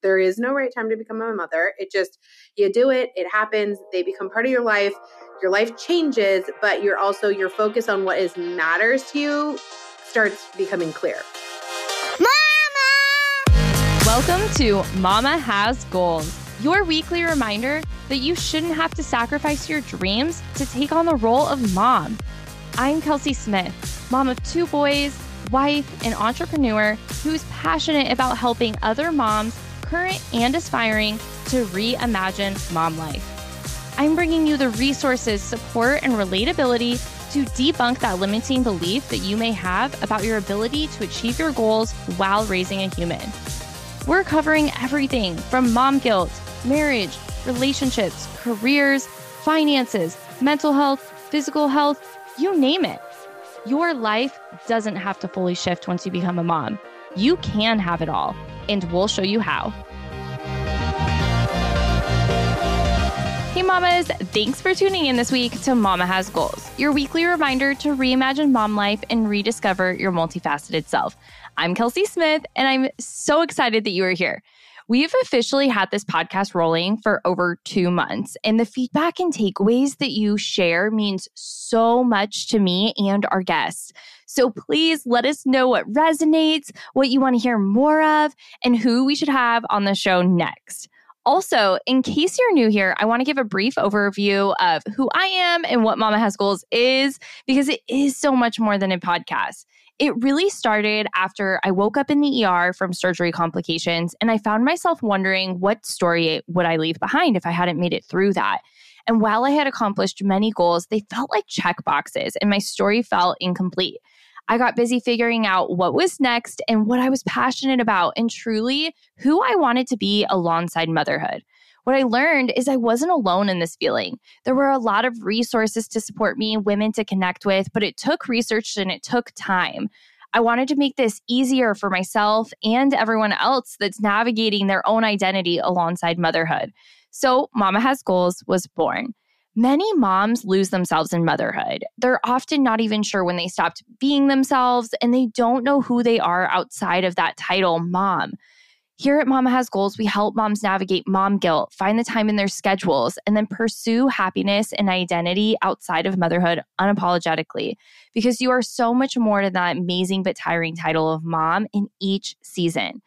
There is no right time to become a mother. It just, you do it, it happens, they become part of your life, your life changes, but you're also, your focus on what is matters to you starts becoming clear. Mama! Welcome to Momma Has Goals, your weekly reminder that you shouldn't have to sacrifice your dreams to take on the role of mom. I'm Kelsey Smith, mom of two boys, wife, and entrepreneur who's passionate about helping other moms current and aspiring to reimagine mom life. I'm bringing you the resources, support, and relatability to debunk that limiting belief that you may have about your ability to achieve your goals while raising a human. We're covering everything from mom guilt, marriage, relationships, careers, finances, mental health, physical health, you name it. Your life doesn't have to fully shift once you become a mom. You can have it all and we'll show you how. Hey, mamas, thanks for tuning in this week to Momma Has Goals, your weekly reminder to reimagine mom life and rediscover your multifaceted self. I'm Kelsey Smith, and I'm so excited that you are here. We've officially had this podcast rolling for over two months, and the feedback and takeaways that you share means so much to me and our guests. So please let us know what resonates, what you want to hear more of, and who we should have on the show next. Also, in case you're new here, I want to give a brief overview of who I am and what Momma Has Goals is, because it is so much more than a podcast. It really started after I woke up in the ER from surgery complications, and I found myself wondering what story would I leave behind if I hadn't made it through that. And while I had accomplished many goals, they felt like check boxes, and my story felt incomplete. I got busy figuring out what was next and what I was passionate about and truly who I wanted to be alongside motherhood. What I learned is I wasn't alone in this feeling. There were a lot of resources to support me, women to connect with, but it took research and it took time. I wanted to make this easier for myself and everyone else that's navigating their own identity alongside motherhood. So, Momma Has Goals was born. Many moms lose themselves in motherhood. They're often not even sure when they stopped being themselves, and they don't know who they are outside of that title, mom. Here at Momma Has Goals, we help moms navigate mom guilt, find the time in their schedules, and then pursue happiness and identity outside of motherhood unapologetically. Because you are so much more to that amazing but tiring title of mom in each season.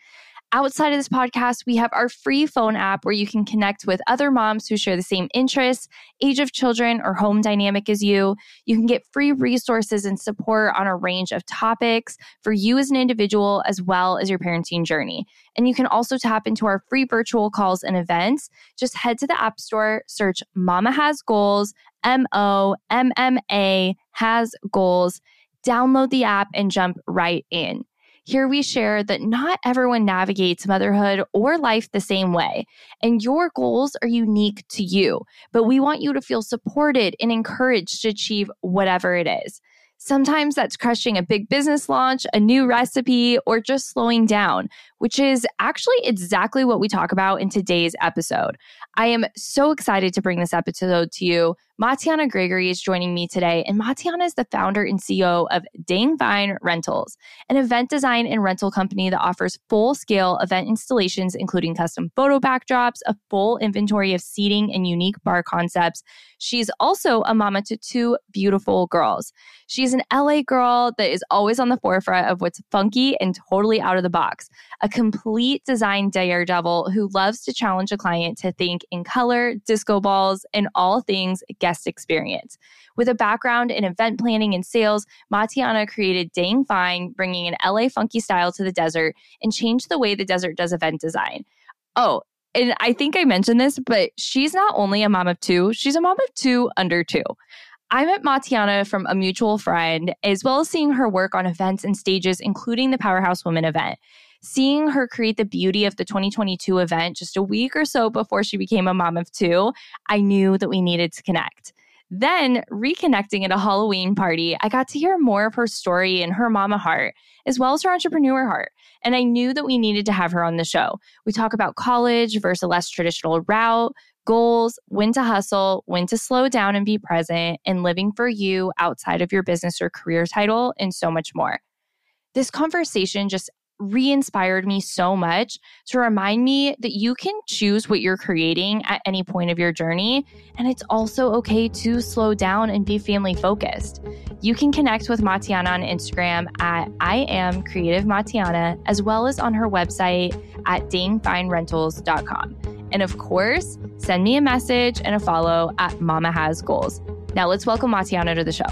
Outside of this podcast, we have our free phone app where you can connect with other moms who share the same interests, age of children, or home dynamic as you. You can get free resources and support on a range of topics for you as an individual, as well as your parenting journey. And you can also tap into our free virtual calls and events. Just head to the App Store, search Momma Has Goals, M O M M A Has Goals, download the app, and jump right in. Here we share that not everyone navigates motherhood or life the same way, and your goals are unique to you, but we want you to feel supported and encouraged to achieve whatever it is. Sometimes that's crushing a big business launch, a new recipe, or just slowing down, which is actually exactly what we talk about in today's episode. I am so excited to bring this episode to you. Matiana Gregory is joining me today, and Matiana is the founder and CEO of Dang Fine Rentals, an event design and rental company that offers full scale event installations, including custom photo backdrops, a full inventory of seating, and unique bar concepts. She's also a mama to two beautiful girls. She's an LA girl that is always on the forefront of what's funky and totally out of the box, a complete design daredevil who loves to challenge a client to think in color, disco balls, and all things guest experience. With a background in event planning and sales, Matiana created Dang Fine, bringing an LA funky style to the desert and changed the way the desert does event design. Oh, and I think I mentioned this, but she's not only a mom of two, she's a mom of two under two. I met Matiana from a mutual friend, as well as seeing her work on events and stages, including the Powerhouse Women event. Seeing her create the beauty of the 2022 event just a week or so before she became a mom of two, I knew that we needed to connect. Then, reconnecting at a Halloween party, I got to hear more of her story and her mama heart, as well as her entrepreneur heart. And I knew that we needed to have her on the show. We talk about college versus a less traditional route, goals, when to hustle, when to slow down and be present, and living for you outside of your business or career title, and so much more. This conversation just re inspired me so much to remind me that you can choose what you're creating at any point of your journey. And it's also okay to slow down and be family focused. You can connect with Matiana on Instagram at I am creative Matiana, as well as on her website at dangfinerentals.com. And of course, send me a message and a follow at Momma Has Goals. Now let's welcome Matiana to the show.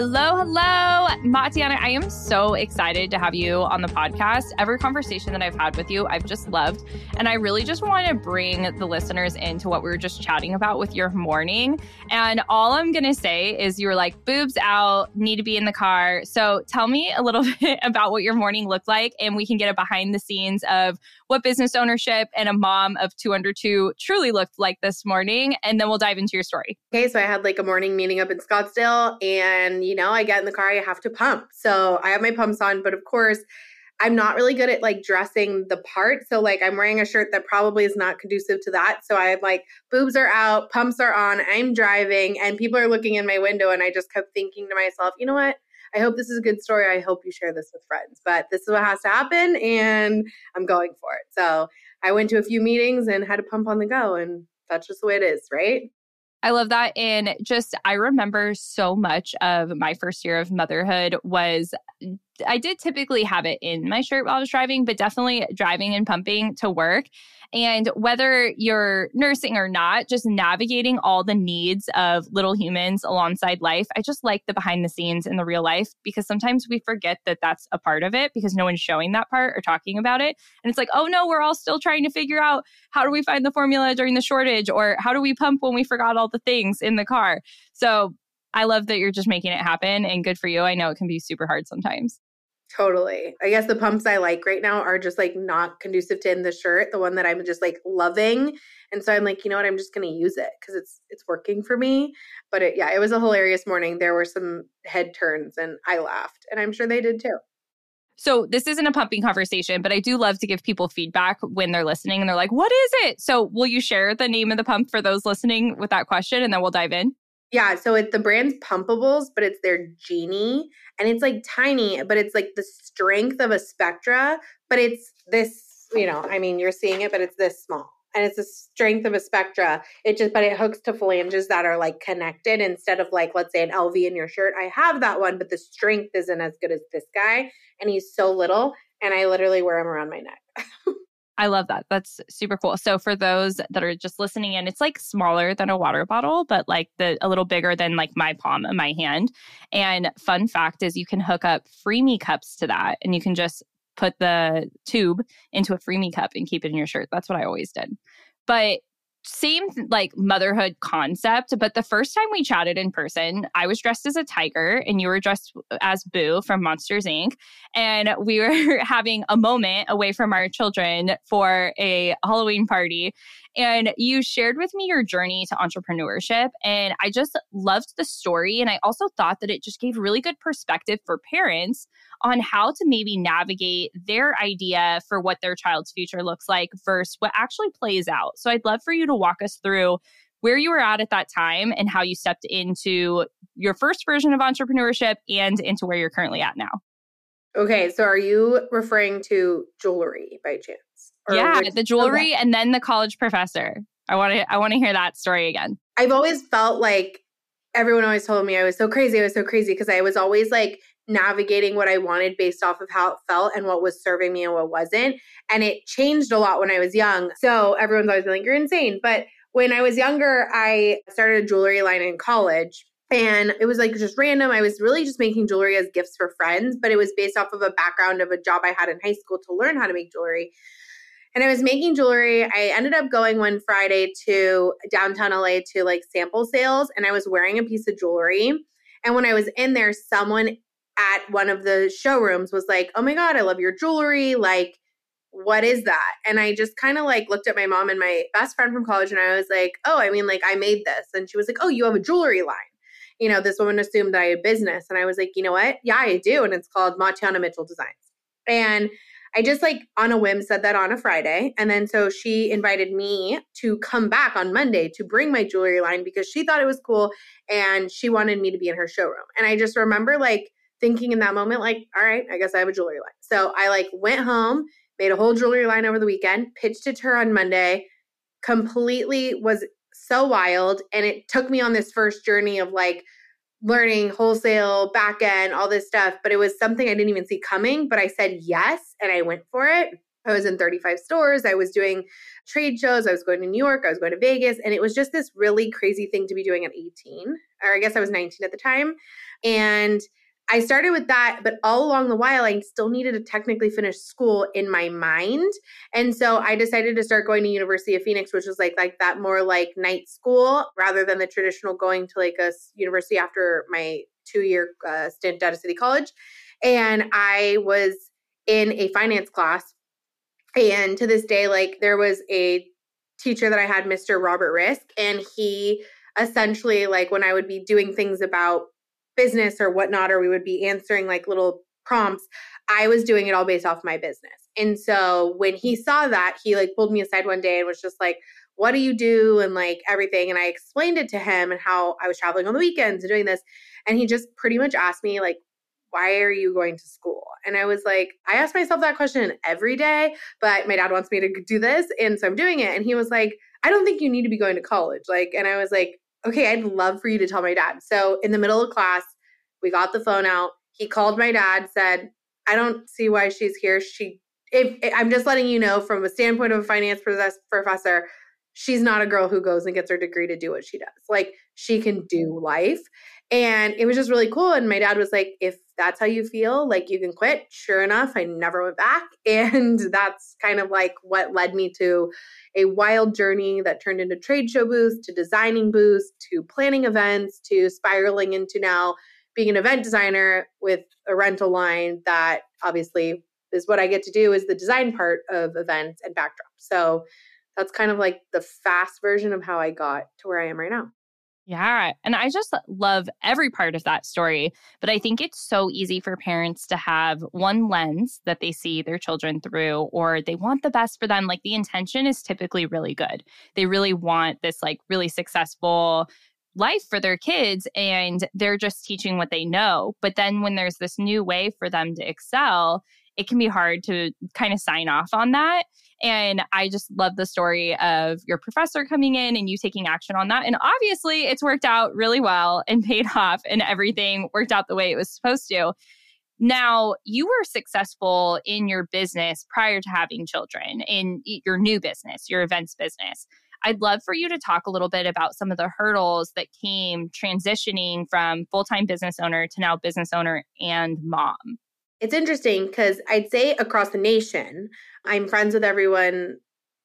Hello, hello, Matiana. I am so excited to have you on the podcast. Every conversation that I've had with you, I've just loved. And I really just want to bring the listeners into what we were just chatting about with your morning. And all I'm going to say is you were like, boobs out, need to be in the car. So tell me a little bit about what your morning looked like, and we can get a behind the scenes of what business ownership and a mom of two under two truly looked like this morning. And then we'll dive into your story. Okay. So I had like a morning meeting up in Scottsdale and you know, I get in the car, I have to pump. So I have my pumps on, but of course, I'm not really good at like dressing the part. So like I'm wearing a shirt that probably is not conducive to that. So I have like boobs are out, pumps are on, I'm driving, and people are looking in my window. And I just kept thinking to myself, you know what? I hope this is a good story. I hope you share this with friends. But this is what has to happen, and I'm going for it. So I went to a few meetings and had a pump on the go, and that's just the way it is, right? I love that. And just, I remember so much of my first year of motherhood was I did typically have it in my shirt while I was driving, but definitely driving and pumping to work. And whether you're nursing or not, just navigating all the needs of little humans alongside life. I just like the behind the scenes in the real life because sometimes we forget that that's a part of it because no one's showing that part or talking about it. And it's like, oh no, we're all still trying to figure out how do we find the formula during the shortage or how do we pump when we forgot all the things in the car. So I love that you're just making it happen and good for you. I know it can be super hard sometimes. Totally. I guess the pumps I like right now are just like not conducive to in the shirt, the one that I'm just like loving. And so I'm like, you know what, I'm just gonna use it because it's it's working for me. But it, yeah, it was a hilarious morning. There were some head turns and I laughed. And I'm sure they did too. So this isn't a pumping conversation, but I do love to give people feedback when they're listening and they're like, what is it? So will you share the name of the pump for those listening with that question and then we'll dive in? Yeah, so it's the brand's Pumpables, but it's their Genie. And it's like tiny, but it's like the strength of a Spectra, but it's this, you know, I mean, you're seeing it, but it's this small. And it's the strength of a Spectra. It just, but it hooks to flanges that are like connected instead of like, let's say, an Elvie in your shirt. I have that one, but the strength isn't as good as this guy. And he's so little. And I literally wear him around my neck. I love that. That's super cool. So for those that are just listening in, it's like smaller than a water bottle, but like the a little bigger than like my palm of my hand. And fun fact is you can hook up freemie cups to that and you can just put the tube into a freemie cup and keep it in your shirt. That's what I always did. But same like motherhood concept, but the first time we chatted in person, I was dressed as a tiger and you were dressed as Boo from Monsters Inc. And we were having a moment away from our children for a Halloween party. And you shared with me your journey to entrepreneurship. And I just loved the story. And I also thought that it just gave really good perspective for parents on how to maybe navigate their idea for what their child's future looks like versus what actually plays out. So I'd love for you to walk us through where you were at at that time and how you stepped into your first version of entrepreneurship and into where you're currently at now. Okay, so are you referring to jewelry by chance? Yeah, the jewelry and then the college professor. I want to I want to hear that story again. I've always felt like everyone always told me I was so crazy. I was so crazy because I was always like navigating what I wanted based off of how it felt and what was serving me and what wasn't. And it changed a lot when I was young. So everyone's always been like, you're insane. But when I was younger, I started a jewelry line in college. And it was like just random. I was really just making jewelry as gifts for friends, but it was based off of a background of a job I had in high school to learn how to make jewelry. And I was making jewelry. I ended up going one Friday to downtown LA to like sample sales, and I was wearing a piece of jewelry. And when I was in there, someone at one of the showrooms was like, "Oh my god, I love your jewelry." Like, what is that? And I just kind of like looked at my mom and my best friend from college and I was like, "Oh, I mean like I made this." And she was like, "Oh, you have a jewelry line." You know, this woman assumed I had business and I was like, "You know what? Yeah, I do." And it's called Matiana Mitchell Designs. And I just like on a whim said that on a Friday. And then so she invited me to come back on Monday to bring my jewelry line because she thought it was cool and she wanted me to be in her showroom. And I just remember like thinking in that moment, like, all right, I guess I have a jewelry line. So I like went home, made a whole jewelry line over the weekend, pitched it to her on Monday, completely was so wild. And it took me on this first journey of like, learning wholesale, back end, all this stuff. But it was something I didn't even see coming. But I said yes and I went for it. I was in 35 stores. I was doing trade shows. I was going to New York. I was going to Vegas. And it was just this really crazy thing to be doing at 18, or I guess I was 19 at the time. And I started with that, but all along the while, I still needed to technically finish school in my mind. And so I decided to start going to University of Phoenix, which was like like that more like night school rather than the traditional going to like a university after my two year uh, stint at a city college. And I was in a finance class. And to this day, like there was a teacher that I had, Mr. Robert Risk, and he essentially like when I would be doing things about business or whatnot, or we would be answering like little prompts, I was doing it all based off my business. And so when he saw that, he like pulled me aside one day and was just like, what do you do? And like everything. And I explained it to him and how I was traveling on the weekends and doing this. And he just pretty much asked me, like, why are you going to school? And I was like, I ask myself that question every day, but my dad wants me to do this. And so I'm doing it. And he was like, I don't think you need to be going to college. Like, and I was like, okay, I'd love for you to tell my dad. So in the middle of class, we got the phone out. He called my dad, said, I don't see why she's here. She, if, I'm just letting you know from a standpoint of a finance professor, she's not a girl who goes and gets her degree to do what she does. Like she can do mm-hmm. life. And it was just really cool. And my dad was like, if that's how you feel, like you can quit. Sure enough, I never went back. And that's kind of like what led me to a wild journey that turned into trade show booths, to designing booths, to planning events, to spiraling into now being an event designer with a rental line that obviously is what I get to do is the design part of events and backdrop. So that's kind of like the fast version of how I got to where I am right now. Yeah. And I just love every part of that story. But I think it's so easy for parents to have one lens that they see their children through, or they want the best for them. Like the intention is typically really good. They really want this, like, really successful life for their kids and they're just teaching what they know. But then when there's this new way for them to excel, it can be hard to kind of sign off on that. And I just love the story of your professor coming in and you taking action on that. And obviously, it's worked out really well and paid off, and everything worked out the way it was supposed to. Now, you were successful in your business prior to having children, in your new business, your events business. I'd love for you to talk a little bit about some of the hurdles that came transitioning from full time business owner to now business owner and mom. It's interesting because I'd say across the nation, I'm friends with everyone,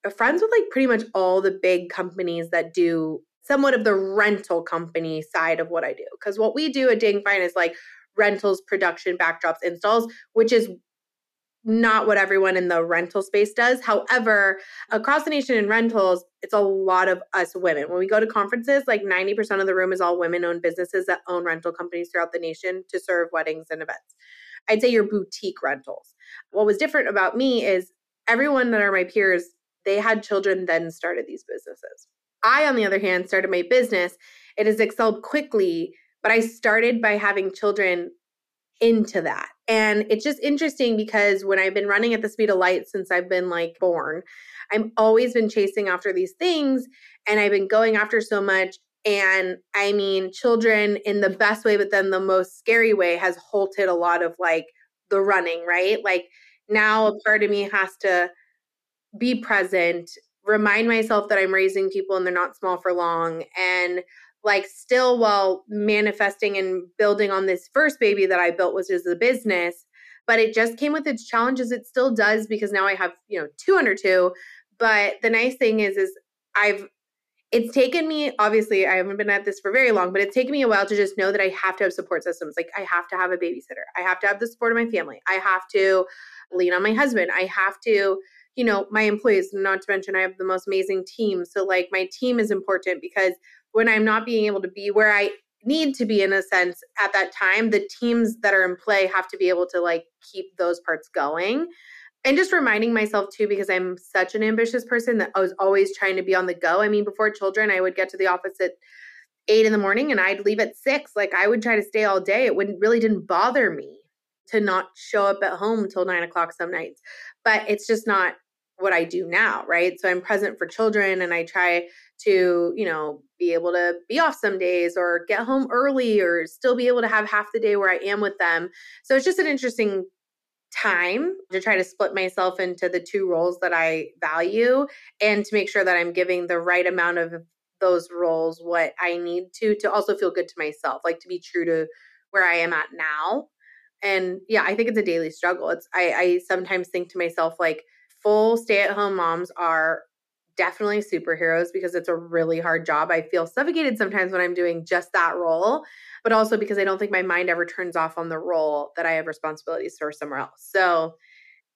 uh, friends with like pretty much all the big companies that do somewhat of the rental company side of what I do. Because what we do at Dang Fine is like rentals, production, backdrops, installs, which is not what everyone in the rental space does. However, across the nation in rentals, it's a lot of us women. When we go to conferences, like 90% of the room is all women owned businesses that own rental companies throughout the nation to serve weddings and events. I'd say your boutique rentals. What was different about me is everyone that are my peers, they had children, then started these businesses. I, on the other hand, started my business. It has excelled quickly, but I started by having children into that. And it's just interesting because when I've been running at the speed of light since I've been like born, I've always been chasing after these things and I've been going after so much. And I mean, children in the best way, but then the most scary way has halted a lot of like the running, right? Like now a mm-hmm. part of me has to be present, remind myself that I'm raising people and they're not small for long, and like still while manifesting and building on this first baby that I built, which is the business. But it just came with its challenges. It still does because now I have, you know, two under two. But the nice thing is, is I've it's taken me obviously i haven't been at this for very long but it's taken me a while to just know that i have to have support systems. Like i have to have a babysitter. I have to have the support of my family. I have to lean on my husband. I have to you know my employees not to mention i have the most amazing team. So like my team is important because when i'm not being able to be where i need to be in a sense at that time the teams that are in play have to be able to like keep those parts going and just reminding myself too because i'm such an ambitious person that i was always trying to be on the go. I mean before children i would get to the office at eight in the morning and i'd leave at six. Like i would try to stay all day. It wouldn't really didn't bother me to not show up at home until nine o'clock some nights. But it's just not what i do now right? So i'm present for children and i try to you know be able to be off some days or get home early or still be able to have half the day where i am with them. So it's just an interesting time to try to split myself into the two roles that I value and to make sure that I'm giving the right amount of those roles what I need to to also feel good to myself, like to be true to where I am at now. And yeah, I think it's a daily struggle. It's I, I sometimes think to myself like full stay-at-home moms are definitely superheroes because it's a really hard job. I feel suffocated sometimes when I'm doing just that role but also because I don't think my mind ever turns off on the role that I have responsibilities for somewhere else. So,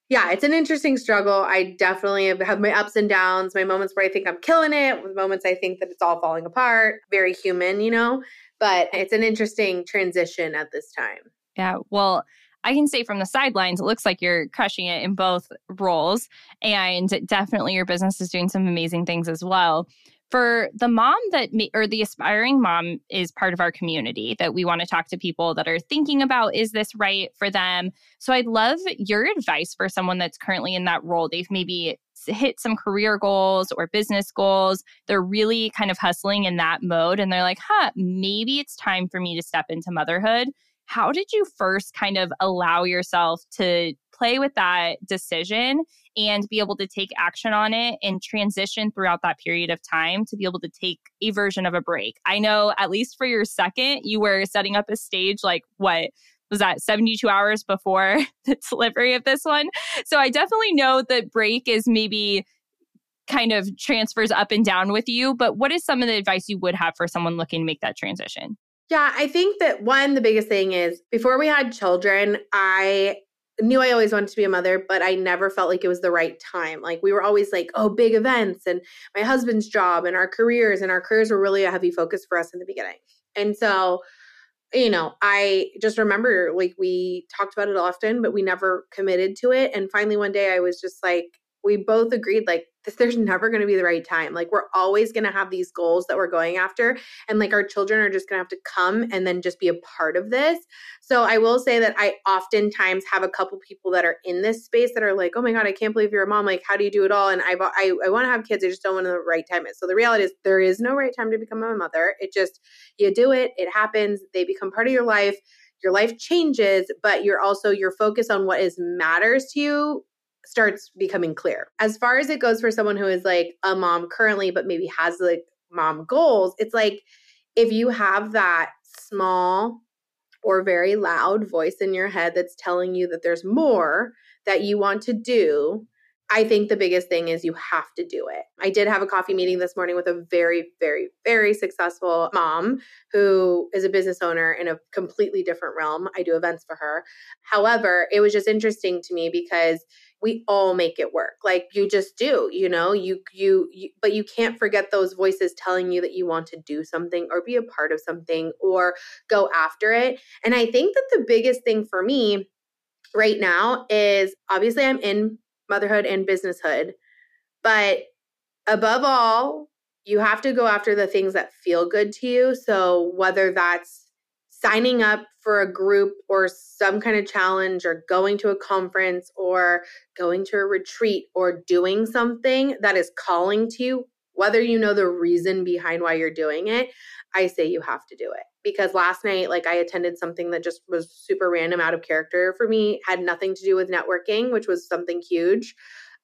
yeah, it's an interesting struggle. I definitely have my ups and downs, my moments where I think I'm killing it, with moments I think that it's all falling apart. Very human, you know, but it's an interesting transition at this time. Yeah. Well, I can say from the sidelines, it looks like you're crushing it in both roles. And definitely your business is doing some amazing things as well. For the mom that or the aspiring mom is part of our community that we want to talk to people that are thinking about is this right for them? So i'd love your advice for someone that's currently in that role. They've maybe hit some career goals or business goals. They're really kind of hustling in that mode and they're like huh maybe it's time for me to step into motherhood how did you first kind of allow yourself to play with that decision and be able to take action on it and transition throughout that period of time to be able to take a version of a break. I know, at least for your second, you were setting up a stage like what? Was that 72 hours before the delivery of this one? So I definitely know that break is maybe kind of transfers up and down with you. But what is some of the advice you would have for someone looking to make that transition? Yeah, I think that one, the biggest thing is before we had children, I knew I always wanted to be a mother, but I never felt like it was the right time. Like we were always like, oh, big events and my husband's job and our careers, and our careers were really a heavy focus for us in the beginning. And so, you know, I just remember like we talked about it often, but we never committed to it. And finally, one day I was just like, we both agreed like this, there's never going to be the right time. Like we're always going to have these goals that we're going after and like our children are just going to have to come and then just be a part of this. So I will say that I oftentimes have a couple people that are in this space that are like, "Oh my god, I can't believe you're a mom. Like how do you do it all?" And I I I want to have kids, I just don't want the right time. So the reality is there is no right time to become a mother. It just you do it, it happens, they become part of your life your life changes, but you're also your focus on what is matters to you starts becoming clear. As far as it goes for someone who is like a mom currently, but maybe has like mom goals, it's like if you have that small or very loud voice in your head that's telling you that there's more that you want to do, I think the biggest thing is you have to do it. I did have a coffee meeting this morning with a very, very, very successful mom who is a business owner in a completely different realm. I do events for her. However, it was just interesting to me because we all make it work like you just do you know? You, you you but you can't forget those voices telling you that you want to do something or be a part of something or go after it and i think that the biggest thing for me right now is obviously i'm in motherhood and businesshood but above all you have to go after the things that feel good to you so whether that's signing up for a group or some kind of challenge or going to a conference or going to a retreat or doing something that is calling to you, whether you know the reason behind why you're doing it, I say you have to do it. Because last night, like I attended something that just was super random out of character for me, had nothing to do with networking, which was something huge.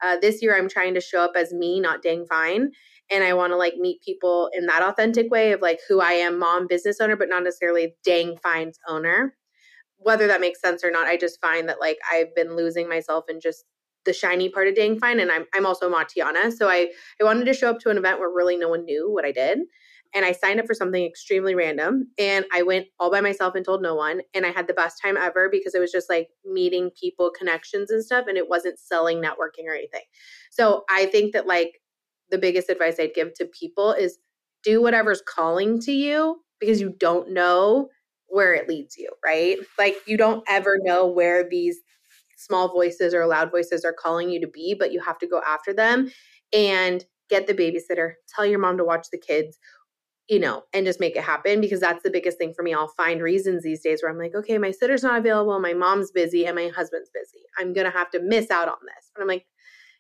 Uh, this year, I'm trying to show up as me, not dang fine and I want to like meet people in that authentic way of like who I am, mom, business owner, but not necessarily dang fine's owner. Whether that makes sense or not, I just find that like I've been losing myself in just the shiny part of dang fine, and I'm I'm also Matiana, so I I wanted to show up to an event where really no one knew what I did. And I signed up for something extremely random. And I went all by myself and told no one. And I had the best time ever because it was just like meeting people, connections and stuff. And it wasn't selling, networking, or anything. So I think that like the biggest advice I'd give to people is do whatever's calling to you because you don't know where it leads you, right? Like you don't ever know where these small voices or loud voices are calling you to be, but you have to go after them and get the babysitter, tell your mom to watch the kids, you know, and just make it happen because that's the biggest thing for me. I'll find reasons these days where I'm like, okay, my sitter's not available, my mom's busy, and my husband's busy. I'm going to have to miss out on this. But I'm like,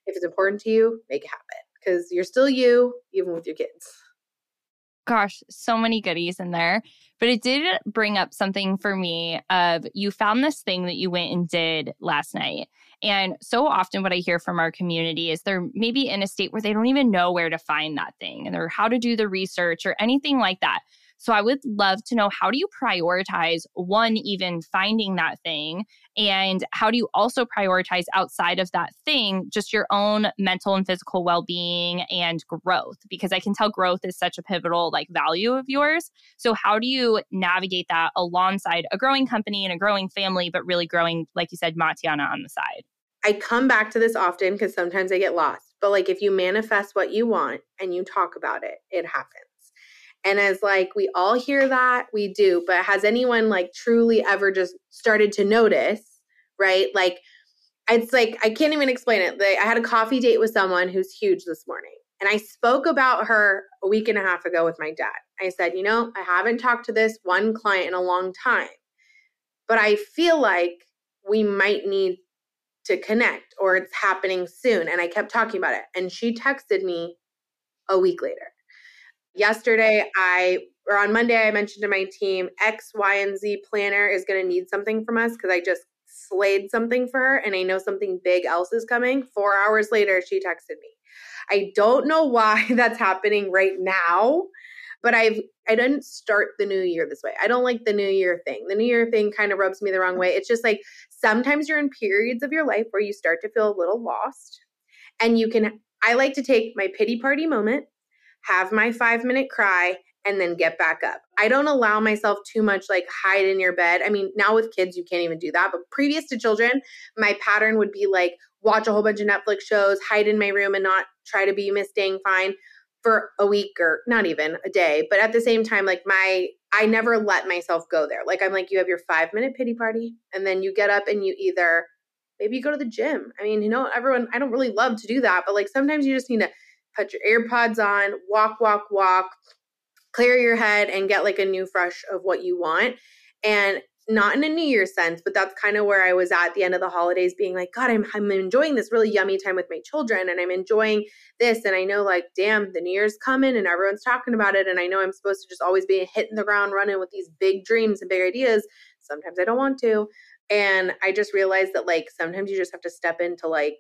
if it's important to you, make it happen because you're still you, even with your kids. Gosh, so many goodies in there. But it did bring up something for me of you found this thing that you went and did last night. And so often what I hear from our community is they're maybe in a state where they don't even know where to find that thing and or how to do the research or anything like that. So I would love to know how do you prioritize one, even finding that thing? And how do you also prioritize outside of that thing, just your own mental and physical well being and growth? Because I can tell growth is such a pivotal like value of yours. So how do you navigate that alongside a growing company and a growing family, but really growing, like you said, Matiana on the side? I come back to this often because sometimes I get lost. But like if you manifest what you want and you talk about it, it happens. And as like we all hear that, we do, but has anyone like truly ever just started to notice, right? Like it's like I can't even explain it. Like, I had a coffee date with someone who's huge this morning. And I spoke about her a week and a half ago with my dad. I said, "You know, I haven't talked to this one client in a long time. But I feel like we might need to connect or it's happening soon." And I kept talking about it. And she texted me a week later Yesterday, I or on Monday, I mentioned to my team X, Y, and Z planner is going to need something from us because I just slayed something for her and I know something big else is coming. Four hours later, she texted me. I don't know why that's happening right now, but I've I didn't start the new year this way. I don't like the new year thing. The new year thing kind of rubs me the wrong way. It's just like sometimes you're in periods of your life where you start to feel a little lost and you can I like to take my pity party moment have my five minute cry, and then get back up. I don't allow myself too much like hide in your bed. I mean, now with kids, you can't even do that. But previous to children, my pattern would be like watch a whole bunch of Netflix shows, hide in my room, and not try to be Miss Dang Fine for a week or not even a day. But at the same time, like my, I never let myself go there. Like I'm like, you have your five minute pity party, and then you get up and you either maybe you go to the gym. I mean, you know, everyone, I don't really love to do that, but like sometimes you just need to put your earpods on, walk, walk, walk, clear your head, and get like a new fresh of what you want. And not in a New Year's sense, but that's kind of where I was at the end of the holidays, being like, God, I'm, I'm enjoying this really yummy time with my children, and I'm enjoying this. And I know, like, damn, the New Year's coming, and everyone's talking about it. And I know I'm supposed to just always be hitting the ground running with these big dreams and big ideas. Sometimes I don't want to. And I just realized that, like, sometimes you just have to step into, like,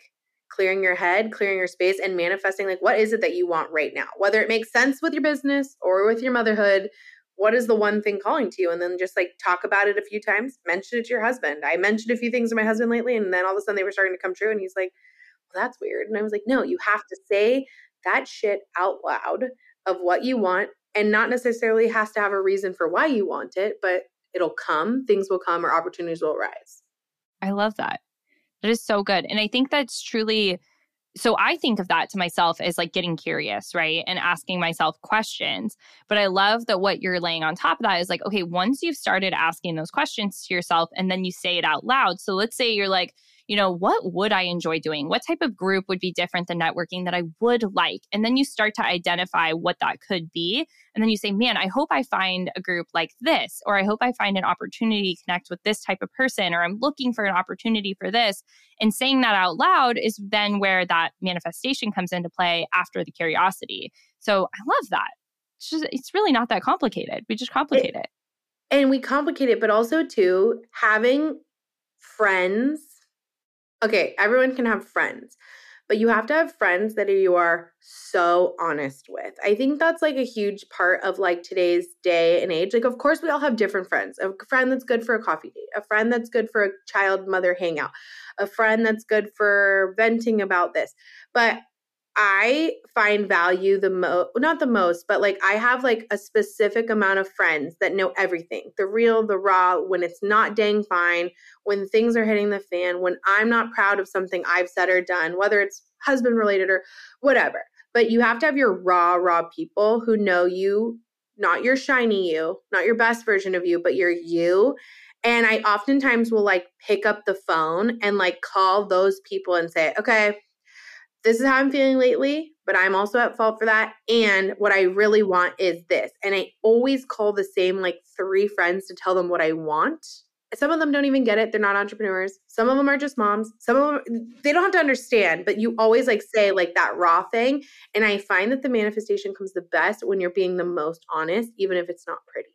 clearing your head, clearing your space, and manifesting like what is it that you want right now? Whether it makes sense with your business or with your motherhood, what is the one thing calling to you? And then just like talk about it a few times, mention it to your husband. I mentioned a few things to my husband lately, and then all of a sudden they were starting to come true. And he's like, well, that's weird. And I was like, no, you have to say that shit out loud of what you want and not necessarily has to have a reason for why you want it, but it'll come, things will come, or opportunities will arise. I love that. That is so good. And I think that's truly so I think of that to myself as like getting curious, right? And asking myself questions. But I love that what you're laying on top of that is like, okay, once you've started asking those questions to yourself and then you say it out loud. So let's say you're like, you know, what would I enjoy doing? What type of group would be different than networking that I would like? And then you start to identify what that could be. And then you say, man, I hope I find a group like this, or I hope I find an opportunity to connect with this type of person, or I'm looking for an opportunity for this. And saying that out loud is then where that manifestation comes into play after the curiosity. So I love that. It's just, it's really not that complicated. We just complicate it. it. And we complicate it, but also too, having friends okay, everyone can have friends, but you have to have friends that you are so honest with. I think that's like a huge part of like today's day and age. Like, of course, we all have different friends. A friend that's good for a coffee date, a friend that's good for a child mother hangout, a friend that's good for venting about this. But I find value the most, not the most, but like I have like a specific amount of friends that know everything the real, the raw, when it's not dang fine, when things are hitting the fan, when I'm not proud of something I've said or done, whether it's husband related or whatever. But you have to have your raw, raw people who know you, not your shiny you, not your best version of you, but your you. And I oftentimes will like pick up the phone and like call those people and say, okay, this is how I'm feeling lately, but I'm also at fault for that. And what I really want is this. And I always call the same like three friends to tell them what I want. Some of them don't even get it. They're not entrepreneurs. Some of them are just moms. Some of them, they don't have to understand, but you always like say like that raw thing. And I find that the manifestation comes the best when you're being the most honest, even if it's not pretty.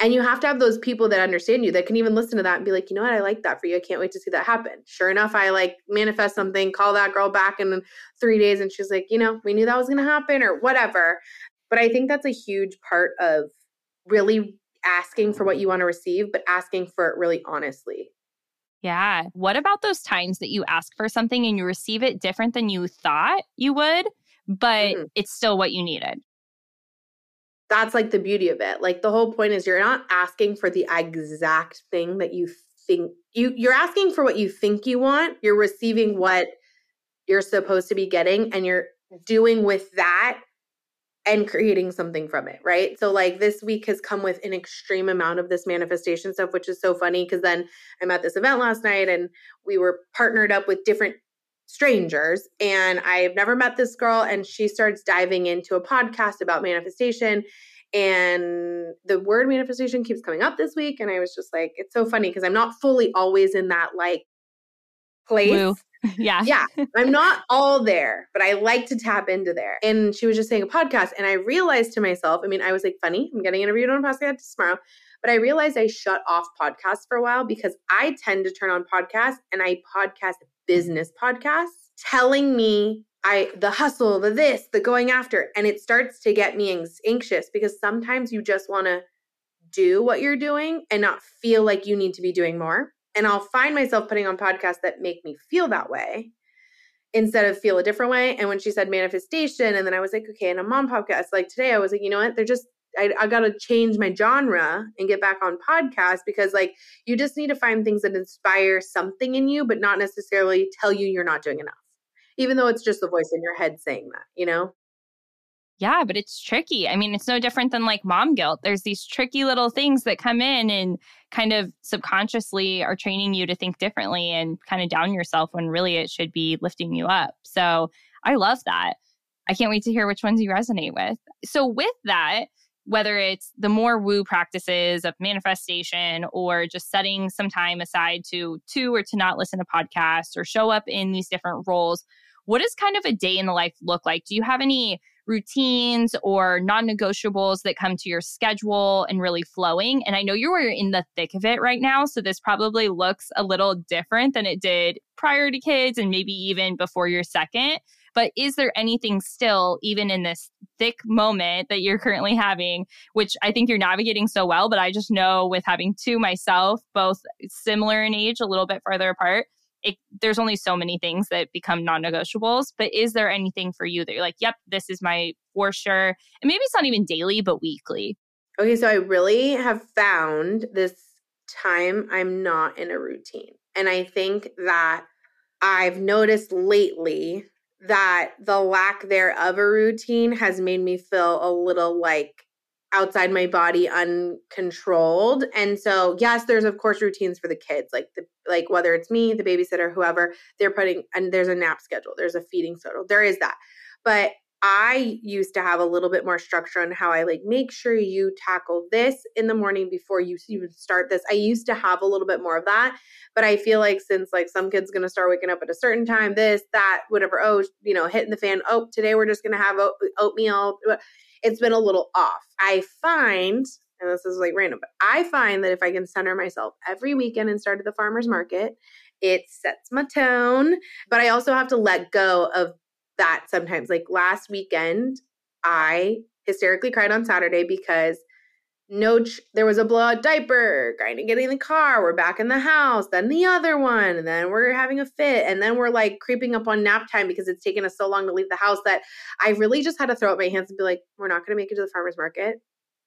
And you have to have those people that understand you that can even listen to that and be like, you know what, I like that for you. I can't wait to see that happen. Sure enough, I like manifest something, call that girl back in three days, and she's like, you know, we knew that was going to happen or whatever. But I think that's a huge part of really asking for what you want to receive, but asking for it really honestly. Yeah. What about those times that you ask for something and you receive it different than you thought you would, but mm-hmm. it's still what you needed? That's like the beauty of it. Like the whole point is you're not asking for the exact thing that you think you you're asking for what you think you want. You're receiving what you're supposed to be getting and you're doing with that and creating something from it, right? So like this week has come with an extreme amount of this manifestation stuff, which is so funny because then I'm at this event last night and we were partnered up with different strangers and I've never met this girl and she starts diving into a podcast about manifestation and the word manifestation keeps coming up this week and I was just like it's so funny because I'm not fully always in that like place. Woo. Yeah. Yeah. I'm not all there, but I like to tap into there. And she was just saying a podcast and I realized to myself, I mean, I was like, funny, I'm getting interviewed on a podcast tomorrow. But I realized I shut off podcasts for a while because I tend to turn on podcasts and I podcast business podcasts telling me I the hustle, the this, the going after, and it starts to get me anxious because sometimes you just want to do what you're doing and not feel like you need to be doing more. And I'll find myself putting on podcasts that make me feel that way instead of feel a different way. And when she said manifestation, and then I was like, okay, and a mom podcast, like today, I was like, you know what? They're just I, I got to change my genre and get back on podcast because like you just need to find things that inspire something in you, but not necessarily tell you you're not doing enough, even though it's just the voice in your head saying that, you know? Yeah, but it's tricky. I mean, it's no different than like mom guilt. There's these tricky little things that come in and kind of subconsciously are training you to think differently and kind of down yourself when really it should be lifting you up. So I love that. I can't wait to hear which ones you resonate with. So, with that, whether it's the more woo practices of manifestation or just setting some time aside to to or to not listen to podcasts or show up in these different roles what does kind of a day in the life look like? Do you have any routines or non-negotiables that come to your schedule and really flowing? And i know you're in the thick of it right now so this probably looks a little different than it did prior to kids and maybe even before your second but is there anything still, even in this thick moment that you're currently having, which I think you're navigating so well, but I just know with having two myself, both similar in age, a little bit farther apart, it, there's only so many things that become non-negotiables. But is there anything for you that you're like yep this is my for sure and maybe it's not even daily but weekly? Okay so i really have found this time i'm not in a routine. And i think that i've noticed lately that the lack there of a routine has made me feel a little like outside my body uncontrolled. And so yes there's of course routines for the kids like the like whether it's me the babysitter whoever they're putting and there's a nap schedule there's a feeding schedule there is that. But I used to have a little bit more structure on how I like make sure you tackle this in the morning before you even start this. I used to have a little bit more of that, but I feel like since like some kids going to start waking up at a certain time, this, that, whatever, oh, you know, hitting the fan, oh, today we're just going to have oatmeal. Uh, it's been a little off. I find, and this is like random, but I find that if I can center myself every weekend and start at the farmer's market, it sets my tone, but I also have to let go of that sometimes. Like last weekend, I hysterically cried on Saturday because no ch- there was a blowout diaper trying to get in the car we're back in the house then the other one and then we're having a fit and then we're like creeping up on nap time because it's taken us so long to leave the house that i really just had to throw up my hands and be like we're not going to make it to the farmers market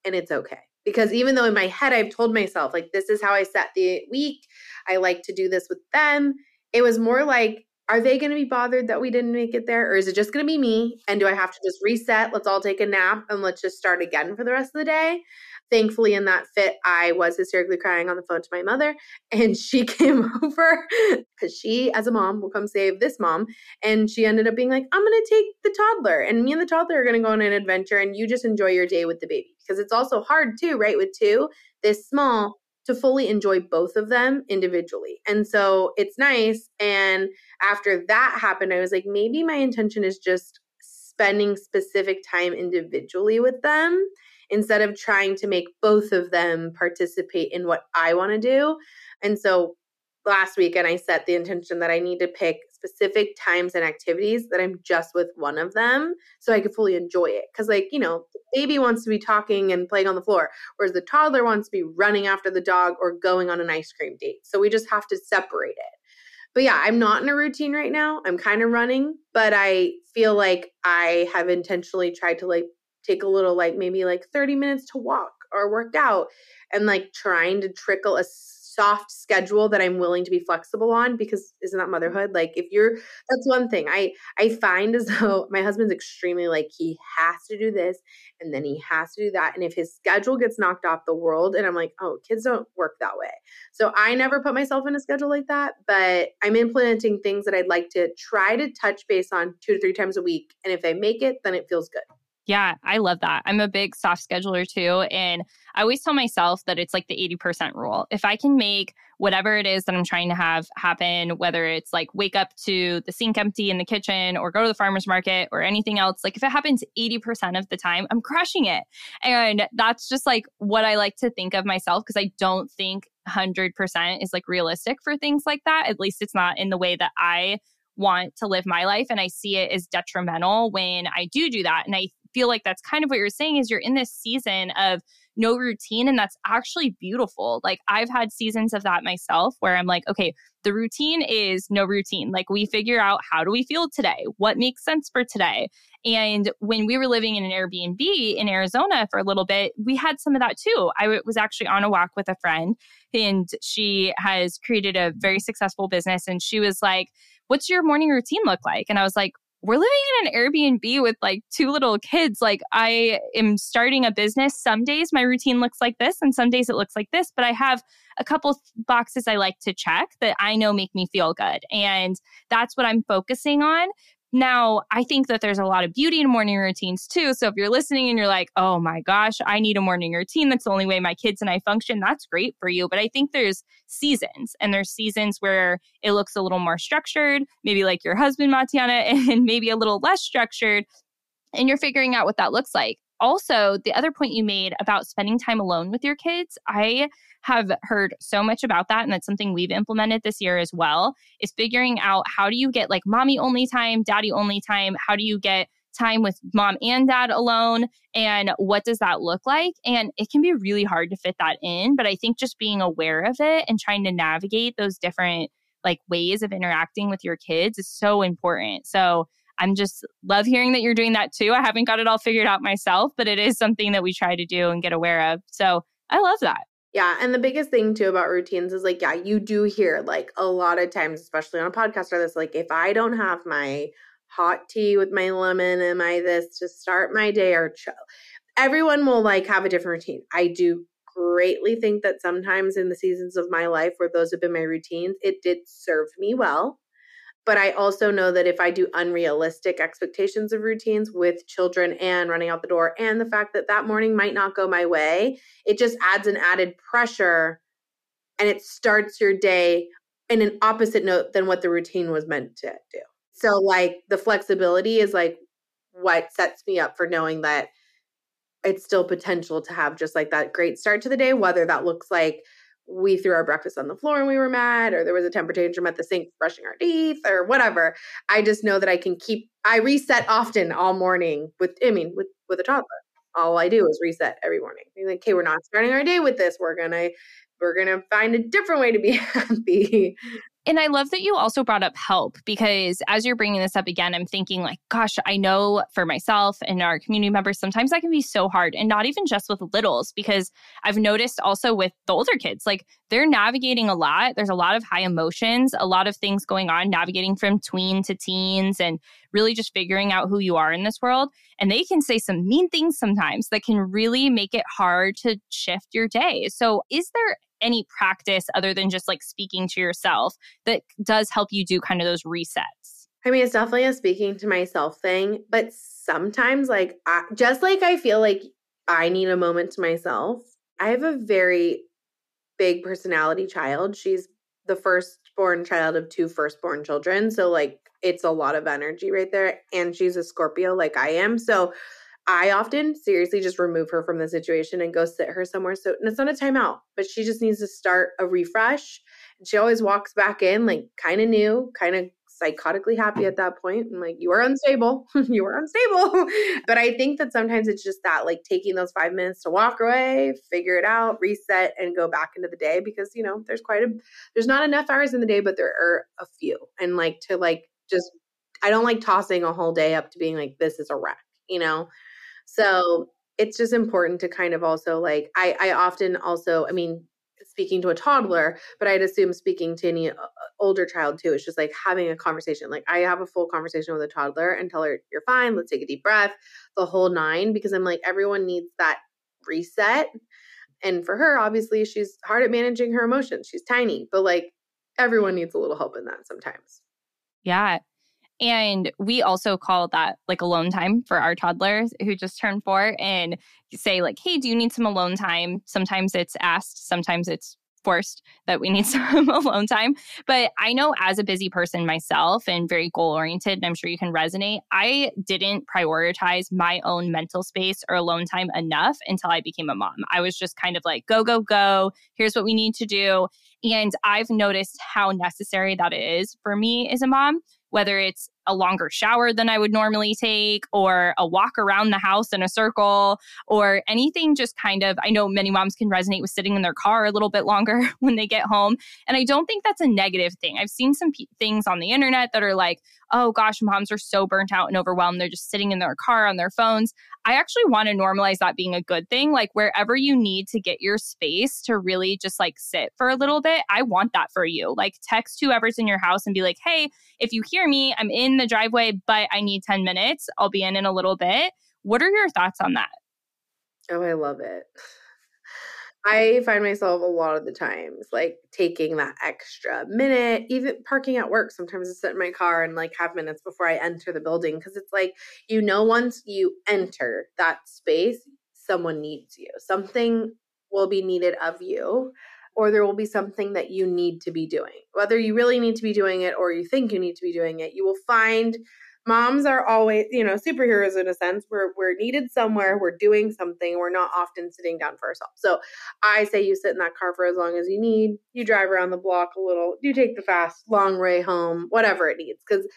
and it's okay because even though in my head i've told myself like this is how i set the week i like to do this with them it was more like are they going to be bothered that we didn't make it there or is it just going to be me? And do i have to just reset? Let's all take a nap and let's just start again for the rest of the day. Thankfully in that fit i was hysterically crying on the phone to my mother and she came over because she as a mom will come save this mom and she ended up being like i'm gonna take the toddler and me and the toddler are gonna go on an adventure and you just enjoy your day with the baby because it's also hard too right with two this small to fully enjoy both of them individually. And so it's nice. And after that happened, I was like, maybe my intention is just spending specific time individually with them instead of trying to make both of them participate in what I want to do. And so last week, and I set the intention that I need to pick specific times and activities that I'm just with one of them so I could fully enjoy it. Cause, like, you know, baby wants to be talking and playing on the floor, whereas the toddler wants to be running after the dog or going on an ice cream date. So we just have to separate it. But yeah, I'm not in a routine right now. I'm kind of running, but I feel like I have intentionally tried to like take a little, like maybe like 30 minutes to walk or work out and like trying to trickle a soft schedule that I'm willing to be flexible on because isn't that mm-hmm. motherhood? Like if you're that's one thing. I I find as though my husband's extremely like he has to do this and then he has to do that and if his schedule gets knocked off the world and I'm like, "Oh, kids don't work that way." So I never put myself in a schedule like that, but I'm implementing things that I'd like to try to touch base on 2 to 3 times a week and if I make it, then it feels good. Yeah, I love that. I'm a big soft scheduler too. And I always tell myself that it's like the 80% rule. If I can make whatever it is that I'm trying to have happen, whether it's like wake up to the sink empty in the kitchen or go to the farmer's market or anything else, like if it happens 80% of the time, I'm crushing it. And that's just like what I like to think of myself because I don't think 100% is like realistic for things like that. At least it's not in the way that I want to live my life and i see it as detrimental when i do do that and i feel like that's kind of what you're saying is you're in this season of no routine and that's actually beautiful. Like I've had seasons of that myself where I'm like, okay, the routine is no routine. Like we figure out how do we feel today? What makes sense for today? And when we were living in an Airbnb in Arizona for a little bit, we had some of that too. I was actually on a walk with a friend and she has created a very successful business and she was like, "What's your morning routine look like?" And I was like, we're living in an Airbnb with like two little kids. Like, I am starting a business. Some days my routine looks like this, and some days it looks like this, but I have a couple boxes I like to check that I know make me feel good. And that's what I'm focusing on now, I think that there's a lot of beauty in morning routines too. So if you're listening and you're like, oh my gosh, I need a morning routine, that's the only way my kids and I function, that's great for you. But I think there's seasons, and there's seasons where it looks a little more structured, maybe like your husband, Matiana, and maybe a little less structured. And you're figuring out what that looks like. Also, the other point you made about spending time alone with your kids, I have heard so much about that. And that's something we've implemented this year as well is figuring out how do you get like mommy only time, daddy only time? How do you get time with mom and dad alone and what does that look like and it can be really hard to fit that in but i think just being aware of it and trying to navigate those different like ways of interacting with your kids is so important so i'm just love hearing that you're doing that too i haven't got it all figured out myself but it is something that we try to do and get aware of so i love that yeah. And the biggest thing too about routines is like, yeah, you do hear like a lot of times, especially on a podcast or this, like if I don't have my hot tea with my lemon and my this to start my day or chill, everyone will like have a different routine. I do greatly think that sometimes in the seasons of my life where those have been my routines, it did serve me well. But I also know that if I do unrealistic expectations of routines with children and running out the door, and the fact that that morning might not go my way, it just adds an added pressure and it starts your day in an opposite note than what the routine was meant to do. So, like, the flexibility is like what sets me up for knowing that it's still potential to have just like that great start to the day, whether that looks like we threw our breakfast on the floor and we were mad, or there was a temper tantrum at the sink brushing our teeth, or whatever. I just know that I can keep. I reset often all morning with. I mean, with with a toddler, all I do is reset every morning. Be like, okay, we're not starting our day with this. We're gonna we're gonna find a different way to be happy. And I love that you also brought up help because as you're bringing this up again, I'm thinking, like, gosh, I know for myself and our community members, sometimes that can be so hard. And not even just with littles, because I've noticed also with the older kids, like, they're navigating a lot. There's a lot of high emotions, a lot of things going on, navigating from tween to teens and really just figuring out who you are in this world. And they can say some mean things sometimes that can really make it hard to shift your day. So, is there any practice other than just like speaking to yourself that does help you do kind of those resets? I mean, it's definitely a speaking to myself thing, but sometimes, like, I, just like I feel like I need a moment to myself, I have a very big personality child. She's the firstborn child of two firstborn children. So, like, it's a lot of energy right there. And she's a Scorpio, like I am. So, I often seriously just remove her from the situation and go sit her somewhere. So and it's not a timeout, but she just needs to start a refresh. And she always walks back in like kind of new, kind of psychotically happy at that point. I'm like, you are unstable. you are unstable. but I think that sometimes it's just that like taking those five minutes to walk away, figure it out, reset, and go back into the day because you know, there's quite a there's not enough hours in the day, but there are a few. And like to like just I don't like tossing a whole day up to being like, this is a wreck, you know? So it's just important to kind of also like I I often also I mean speaking to a toddler, but I'd assume speaking to any uh, older child too. It's just like having a conversation. Like I have a full conversation with a toddler and tell her you're fine. Let's take a deep breath, the whole nine, because I'm like everyone needs that reset. And for her, obviously, she's hard at managing her emotions. She's tiny, but like everyone needs a little help in that sometimes. Yeah. And we also call that like alone time for our toddlers who just turned four and say, like, hey, do you need some alone time? Sometimes it's asked, sometimes it's forced that we need some alone time. But I know as a busy person myself and very goal oriented, and I'm sure you can resonate, I didn't prioritize my own mental space or alone time enough until I became a mom. I was just kind of like, go, go, go. Here's what we need to do. And I've noticed how necessary that is for me as a mom whether it's a longer shower than I would normally take, or a walk around the house in a circle, or anything just kind of. I know many moms can resonate with sitting in their car a little bit longer when they get home. And I don't think that's a negative thing. I've seen some p- things on the internet that are like, oh gosh, moms are so burnt out and overwhelmed. They're just sitting in their car on their phones. I actually want to normalize that being a good thing. Like wherever you need to get your space to really just like sit for a little bit, I want that for you. Like text whoever's in your house and be like, hey, if you hear me, I'm in the driveway, but I need 10 minutes. I'll be in in a little bit. What are your thoughts on that? Oh, I love it. I find myself a lot of the times like taking that extra minute, even parking at work. Sometimes I sit in my car and like have minutes before I enter the building because it's like, you know, once you enter that space, someone needs you. Something will be needed of you, or there will be something that you need to be doing. Whether you really need to be doing it or you think you need to be doing it, you will find moms are always, you know, superheroes in a sense. We're we're needed somewhere, we're doing something, we're not often sitting down for ourselves. So I say you sit in that car for as long as you need. You drive around the block a little, you take the fast, long way home, whatever it needs. Because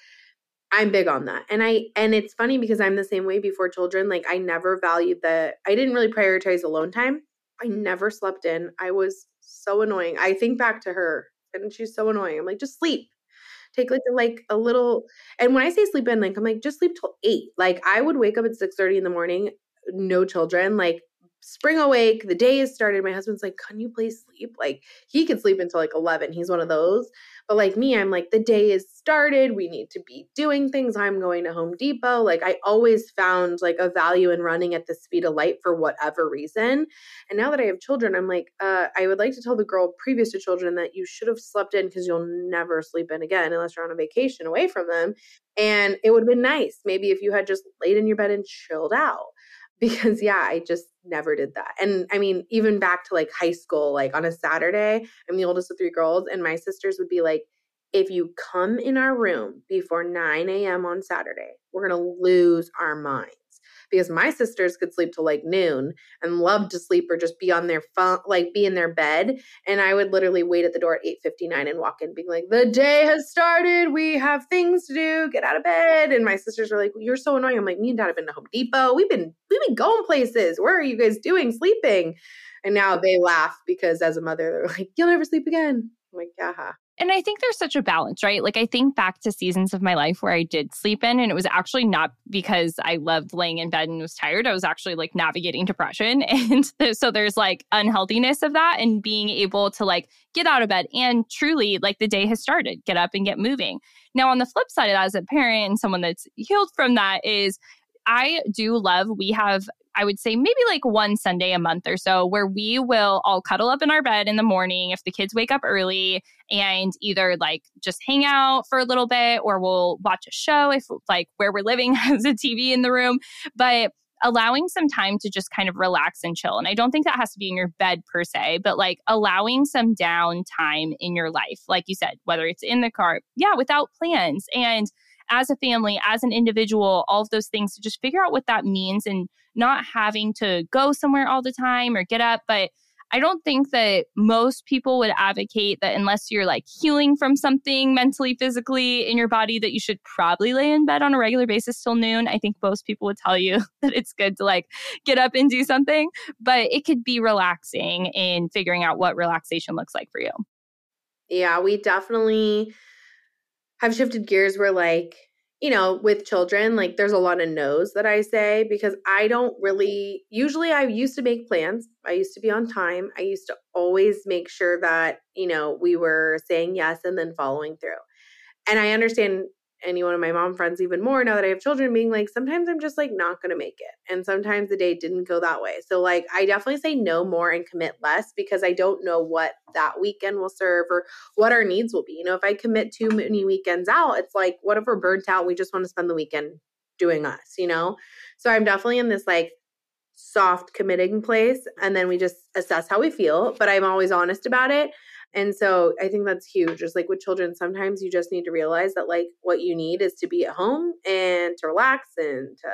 I'm big on that. And I and it's funny because I'm the same way before children. Like I never valued the I didn't really prioritize alone time. I never slept in. I was so annoying. I think back to her and she's so annoying. I'm like, just sleep take like like a little and when i say sleep in like i'm like just sleep till 8 like i would wake up at 6 30 in the morning no children like spring awake the day has started my husband's like can you please sleep like he could sleep until like 11 he's one of those but like me, I'm like, the day is started. We need to be doing things. I'm going to Home Depot. Like I always found like a value in running at the speed of light for whatever reason. And now that I have children, I'm like, uh, I would like to tell the girl previous to children that you should have slept in because you'll never sleep in again unless you're on a vacation away from them. And it would have been nice maybe if you had just laid in your bed and chilled out because yeah i just never did that. And i mean even back to like high school like on a saturday i'm the oldest of three girls and my sisters would be like if you come in our room before 9 a.m on saturday we're to lose our mind because my sisters could sleep till like noon and love to sleep or just be on their phone, like be in their bed. And I would literally wait at the door at 8.59 and walk in being like, the day has started. We have things to do. Get out of bed. And my sisters are like, you're so annoying. I'm like, me and dad have been to Home Depot. We've been, we've been going places. Where are you guys doing? Sleeping. And now they laugh because as a mother, they're like, you'll never sleep again. I'm like, yeah. And I think there's such a balance, right? Like, I think back to seasons of my life where I did sleep in, and it was actually not because I loved laying in bed and was tired. I was actually like navigating depression. And so there's like unhealthiness of that and being able to like get out of bed and truly like the day has started, get up and get moving. Now, on the flip side of that, as a parent and someone that's healed from that, is I do love, we have I would say maybe like one Sunday a month or so where we will all cuddle up in our bed in the morning if the kids wake up early and either like just hang out for a little bit or we'll watch a show if like where we're living has a TV in the room. But allowing some time to just kind of relax and chill. And I don't think that has to be in your bed per se, but like allowing some downtime in your life, like you said, whether it's in the car, yeah, without plans. And as a family, as an individual, all of those things to just figure out what that means and not having to go somewhere all the time or get up. But I don't think that most people would advocate that unless you're like healing from something mentally, physically in your body, that you should probably lay in bed on a regular basis till noon. I think most people would tell you that it's good to like get up and do something, but it could be relaxing in figuring out what relaxation looks like for you. Yeah, we definitely have shifted gears where like you know, with children, like there's a lot of no's that I say because I don't really, usually I used to make plans. I used to be on time. I used to always make sure that, you know, we were saying yes and then following through. And I understand any one of my mom friends even more now that I have children being like, sometimes I'm just like not going to make it. And sometimes the day didn't go that way. So, like, I definitely say no more and commit less because I don't know what that weekend will serve or what our needs will be. You know, if I commit too many weekends out, it's like, what if we're burnt out? We just want to spend the weekend doing us, you know? So, I'm definitely in this like, soft committing place and then we just assess how we feel but i'm always honest about it and so I think that's huge. Just like with children, sometimes you just need to realize that like what you need is to be at home and to relax and to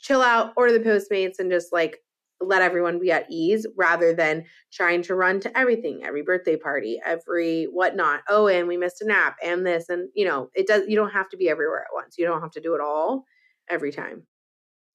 chill out, order the Postmates and just like let everyone be at ease rather than trying to run to everything, every birthday party, every whatnot. Oh, and we missed a nap and this. And you know, it does you don't have to be everywhere at once. You don't have to do it all every time.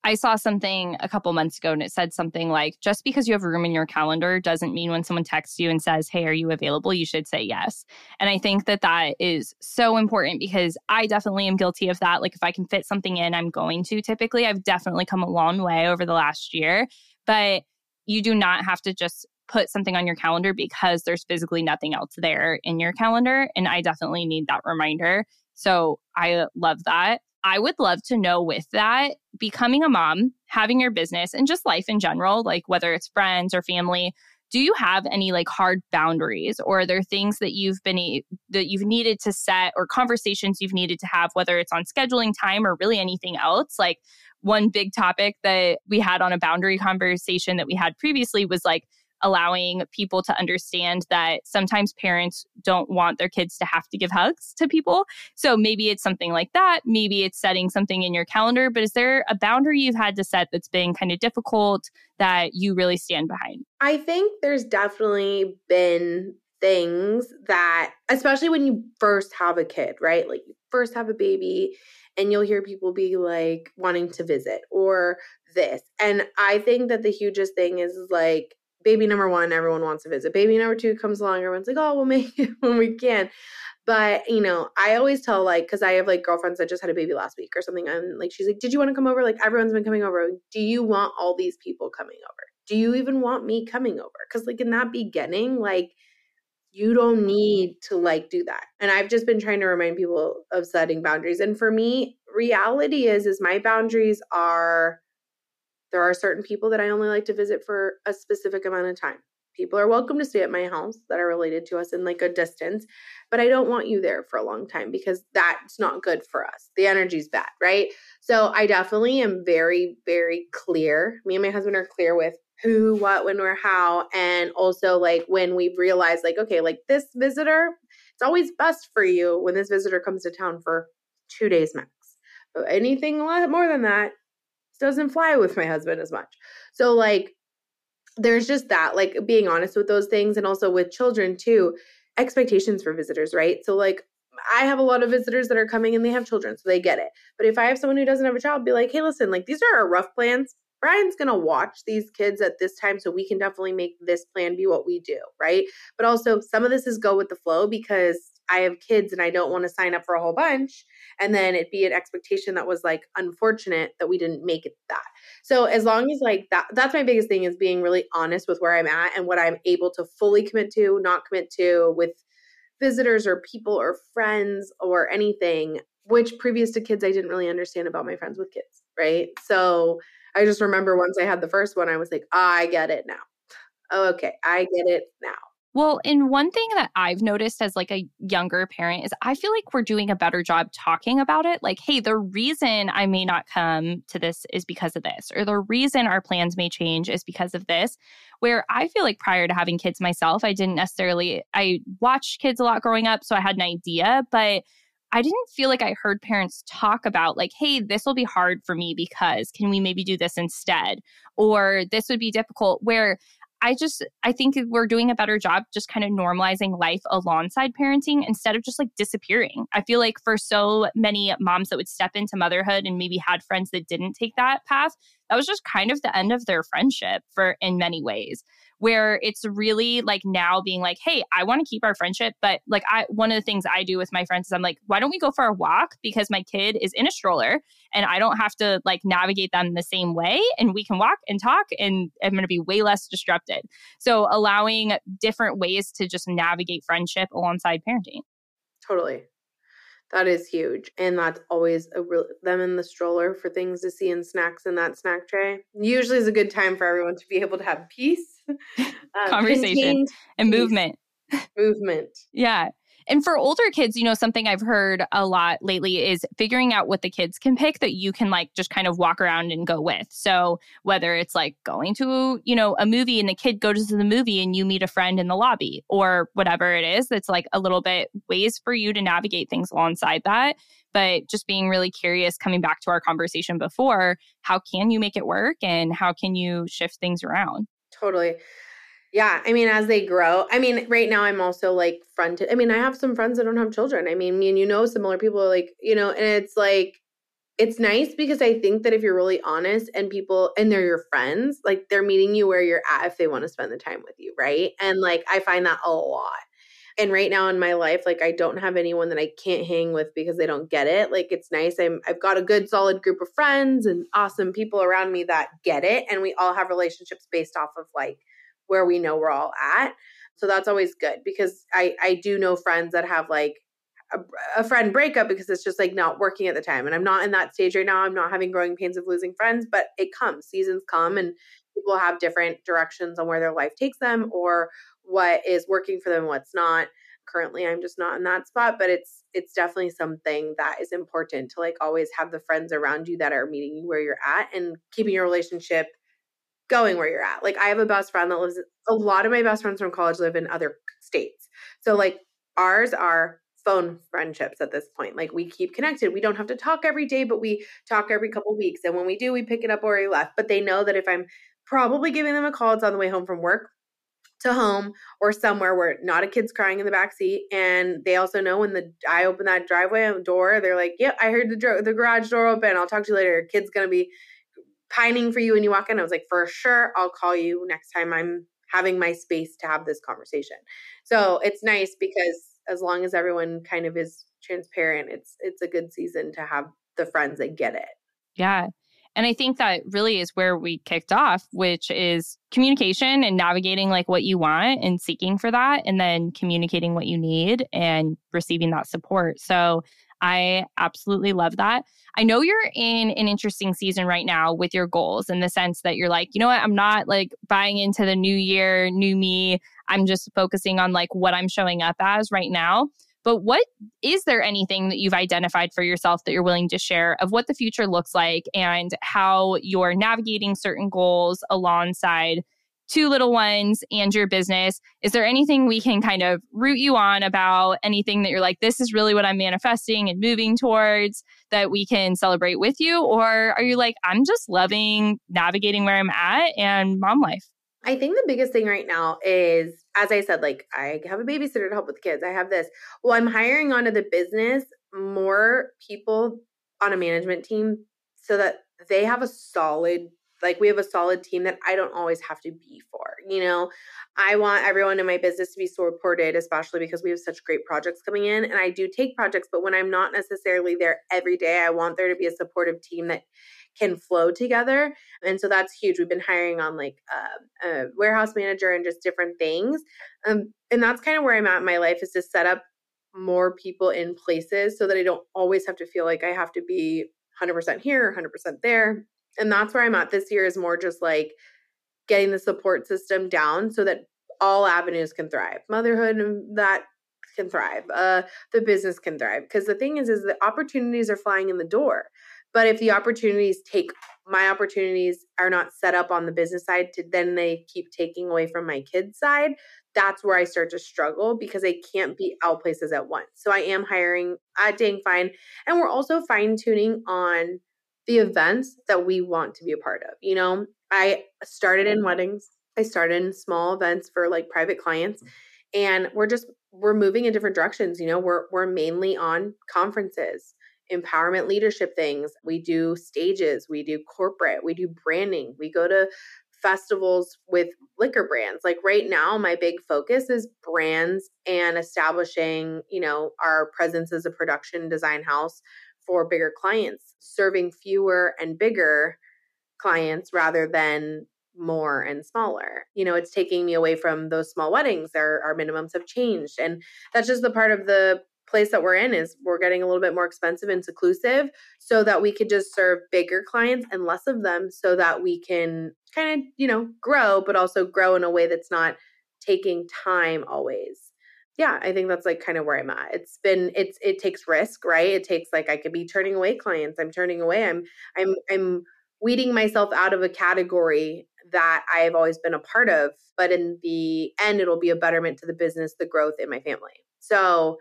I saw something a couple months ago and it said something like just because you have room in your calendar doesn't mean when someone texts you and says, Hey, are you available? You should say yes. And I think that that is so important because I definitely am guilty of that. Like, if I can fit something in, I'm going to typically. I've definitely come a long way over the last year, but you do not have to just put something on your calendar because there's physically nothing else there in your calendar. And I definitely need that reminder. So I love that. I would love to know with that, becoming a mom, having your business, and just life in general, like whether it's friends or family, do you have any like hard boundaries or are there things that you've been that you've needed to set or conversations you've needed to have whether it's on scheduling time or really anything else? Like one big topic that we had on a boundary conversation that we had previously was like allowing people to understand that sometimes parents don't want their kids to have to give hugs to people. So maybe it's something like that. Maybe it's setting something in your calendar. But is there a boundary you've had to set that's been kind of difficult that you really stand behind? I think there's definitely been things that, especially when you first have a kid, right? Like you first have a baby and you'll hear people be like wanting to visit or this. And I think that the hugest thing is like baby number one, everyone wants to visit. Baby number two comes along, everyone's like, oh, we'll make it when we can. But, you know, I always tell, like, because I have like girlfriends that just had a baby last week or something. And like, she's like, did you want to come over? Like, everyone's been coming over. Do you want all these people coming over? Do you even want me coming over? Because, like, in that beginning, like, you don't need to like do that. And I've just been trying to remind people of setting boundaries. And for me, reality is, is my boundaries are there are certain people that I only like to visit for a specific amount of time. People are welcome to stay at my house that are related to us in like a distance, but I don't want you there for a long time because that's not good for us. The energy's bad, right? So I definitely am very, very clear. Me and my husband are clear with who, what, when, where, how. And also, like, when we've realized, like, okay, like this visitor, it's always best for you when this visitor comes to town for two days max. But anything more than that, doesn't fly with my husband as much. So like there's just that like being honest with those things and also with children too expectations for visitors, right? So like I have a lot of visitors that are coming and they have children, so they get it. But if I have someone who doesn't have a child, be like, hey, listen, like these are our rough plans. Brian's going to watch these kids at this time. So we can definitely make this plan be what we do. Right. But also, some of this is go with the flow because I have kids and I don't want to sign up for a whole bunch and then it be an expectation that was like unfortunate that we didn't make it that. So as long as like that that's my biggest thing is being really honest with where I'm at and what I'm able to fully commit to, not commit to with visitors or people or friends or anything which previous to kids I didn't really understand about my friends with kids, right? So I just remember once I had the first one, I was like, I get it now. Okay, I get it now. Well, and one thing that I've noticed as like a younger parent is I feel like we're doing a better job talking about it. Like, hey, the reason I may not come to this is because of this, or the reason our plans may change is because of this. Where I feel like prior to having kids myself, I didn't necessarily I watched kids a lot growing up, so I had an idea, but I didn't feel like I heard parents talk about, like, hey, this will be hard for me because can we maybe do this instead? Or this would be difficult. Where I just, I think we're doing a better job just kind of normalizing life alongside parenting instead of just like disappearing. I feel like for so many moms that would step into motherhood and maybe had friends that didn't take that path, that was just kind of the end of their friendship for in many ways where it's really like now being like, hey, I want to keep our friendship. But like, I, one of the things I do with my friends is I'm like, why don't we go for a walk? Because my kid is in a stroller and I don't have to like navigate them the same way. And we can walk and talk and I'm going to be way less disrupted. So allowing different ways to just navigate friendship alongside parenting. Totally. That is huge. And that's always a real them in the stroller for things to see and snacks in that snack tray. Usually is a good time for everyone to be able to have peace, um, conversation, and movement. Movement. yeah. And for older kids, you know, something I've heard a lot lately is figuring out what the kids can pick that you can like just kind of walk around and go with. So whether it's like going to, you know, a movie and the kid goes to the movie and you meet a friend in the lobby or whatever it is, that's like a little bit ways for you to navigate things alongside that. But just being really curious, coming back to our conversation before, how can you make it work and how can you shift things around? Totally. Yeah, I mean, as they grow, I mean, right now I'm also like fronted. I mean, I have some friends that don't have children. I mean, me and you know, similar people, are like you know, and it's like it's nice because I think that if you're really honest and people and they're your friends, like they're meeting you where you're at if they want to spend the time with you, right? And like I find that a lot. And right now in my life, like I don't have anyone that I can't hang with because they don't get it. Like it's nice. I'm I've got a good solid group of friends and awesome people around me that get it. And we all have relationships based off of like where we know we're all at. So that's always good because I I do know friends that have like a, a, friend breakup because it's just like not working at the time. And I'm not in that stage right now. I'm not having growing pains of losing friends, but it comes. Seasons come and people have different directions on where their life takes them or what is working for them, what's not. Currently I'm just not in that spot, but it's it's definitely something that is important to like always have the friends around you that are meeting you where you're at and keeping your relationship going where you're at. Like I have a best friend that lives a lot of my best friends from college live in other states. So like ours are phone friendships at this point. Like we keep connected. We don't have to talk every day, but we talk every couple weeks. And when we do, we pick it up where we left. But they know that if I'm probably giving them a call, it's on the way home from work to home or somewhere where not a kid's crying in the back seat. And they also know when the I open that driveway door, they're like, "Yep, yeah, I heard the the garage door open. I'll talk to you later. Your kid's gonna be pining for you when you walk in. I was like, for sure, I'll call you next time I'm having my space to have this conversation. So it's nice because as long as everyone kind of is transparent, it's it's a good season to have the friends that get it. Yeah. And I think that really is where we kicked off, which is communication and navigating like what you want and seeking for that, and then communicating what you need and receiving that support. So I absolutely love that. I know you're in an interesting season right now with your goals in the sense that you're like, you know what, I'm not like buying into the new year, new me. I'm just focusing on like what I'm showing up as right now. But what is there anything that you've identified for yourself that you're willing to share of what the future looks like and how you're navigating certain goals alongside two little ones and your business. Is there anything we can kind of root you on about anything that you're like, this is really what I'm manifesting and moving towards that we can celebrate with you? Or are you like, I'm just loving navigating where I'm at and mom life? I think the biggest thing right now is, as I said, like I have a babysitter to help with the kids. I have this. Well, I'm hiring onto the business more people on a management team so that they have a solid like we have a solid team that I don't always have to be for. You know, I want everyone in my business to be supported, especially because we have such great projects coming in. And I do take projects, but when I'm not necessarily there every day, I want there to be a supportive team that can flow together. And so that's huge. We've been hiring on like uh, a warehouse manager and just different things. Um, and that's kind of where I'm at in my life is to set up more people in places so that I don't always have to feel like I have to be 100% here, 100% there. And that's where I'm at this year is more just like getting the support system down so that all avenues can thrive. Motherhood and that can thrive. Uh, the business can thrive. Because the thing is, is the opportunities are flying in the door. But if the opportunities take my opportunities are not set up on the business side to then they keep taking away from my kids side, that's where I start to struggle because I can't be all places at once. So I am hiring at Dang Fine. And we're also fine tuning on the events that we want to be a part of. You know, I started in weddings, I started in small events for like private clients. And we're just we're moving in different directions. You know, we're we're mainly on conferences empowerment leadership things. We do stages, we do corporate, we do branding, we go to festivals with liquor brands. Like right now, my big focus is brands and establishing, you know, our presence as a production design house for bigger clients, serving fewer and bigger clients rather than more and smaller. You know, it's taking me away from those small weddings. Our, our minimums have changed. And that's just the part of the place that we're in is we're getting a little bit more expensive and seclusive so that we could just serve bigger clients and less of them so that we can kind of, you know, grow, but also grow in a way that's not taking time always. Yeah, I think that's like kind of where I'm at. It's been it's it takes risk, right? It takes like I could be turning away clients. I'm turning away. I'm I'm I'm weeding myself out of a category that I've always been a part of, but in the end it'll be a betterment to the business, the growth in my family. So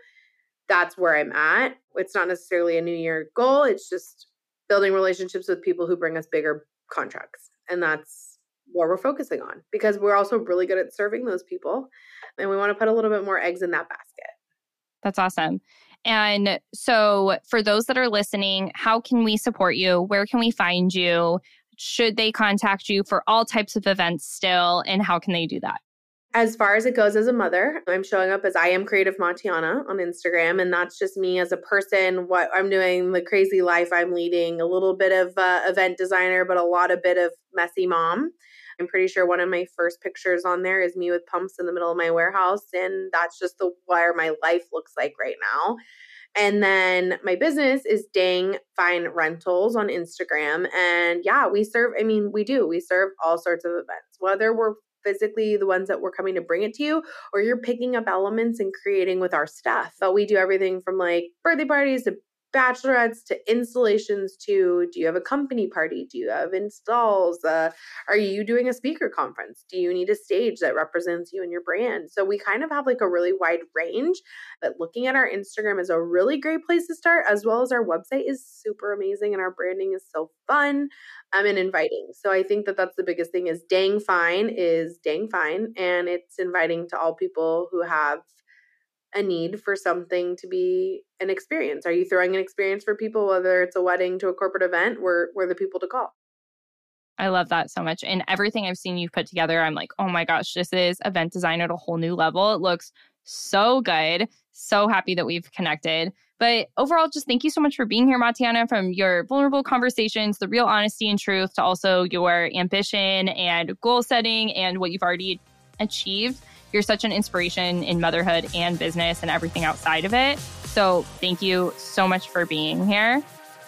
that's where I'm at. It's not necessarily a new year goal. It's just building relationships with people who bring us bigger contracts. And that's what we're focusing on because we're also really good at serving those people. And we want to put a little bit more eggs in that basket. That's awesome. And so, for those that are listening, how can we support you? Where can we find you? Should they contact you for all types of events still? And how can they do that? As far as it goes as a mother, I'm showing up as I am creative Matiana on Instagram, and that's just me as a person, what I'm doing, the crazy life I'm leading, a little bit of uh, event designer, but a lot of bit of messy mom. I'm pretty sure one of my first pictures on there is me with pumps in the middle of my warehouse, and that's just the where my life looks like right now. And then my business is Dang Fine Rentals on Instagram. And yeah, we serve, I mean, we do, we serve all sorts of events, whether we're physically the ones that we're coming to bring it to you, or you're picking up elements and creating with our stuff. But we do everything from like birthday parties to bachelorettes to installations to do you have a company party? Do you have installs? Uh, are you doing a speaker conference? Do you need a stage that represents you and your brand? So we kind of have like a really wide range but looking at our instagram is a really great place to start as well as our website is super amazing and our branding is so fun um, and inviting. So i think that that's the biggest thing is dang fine is dang fine and it's inviting to all people who have a need for something to be an experience? Are you throwing an experience for people, whether it's a wedding to a corporate event? We're, we're the people to call. I love that so much. And everything I've seen you put together, I'm like, oh my gosh, this is event design at a whole new level. It looks so good. So happy that we've connected. But overall, just thank you so much for being here, Matiana, from your vulnerable conversations, the real honesty and truth, to also your ambition and goal setting and what you've already achieved. You're such an inspiration in motherhood and business and everything outside of it. So thank you so much for being here.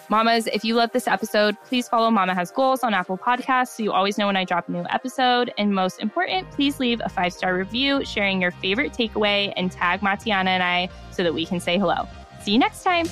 Mamas, if you love this episode, please follow Momma Has Goals on Apple Podcasts so you always know when I drop a new episode. And most important, please leave a five star review sharing your favorite takeaway and tag Matiana and I so that we can say hello. See you next time.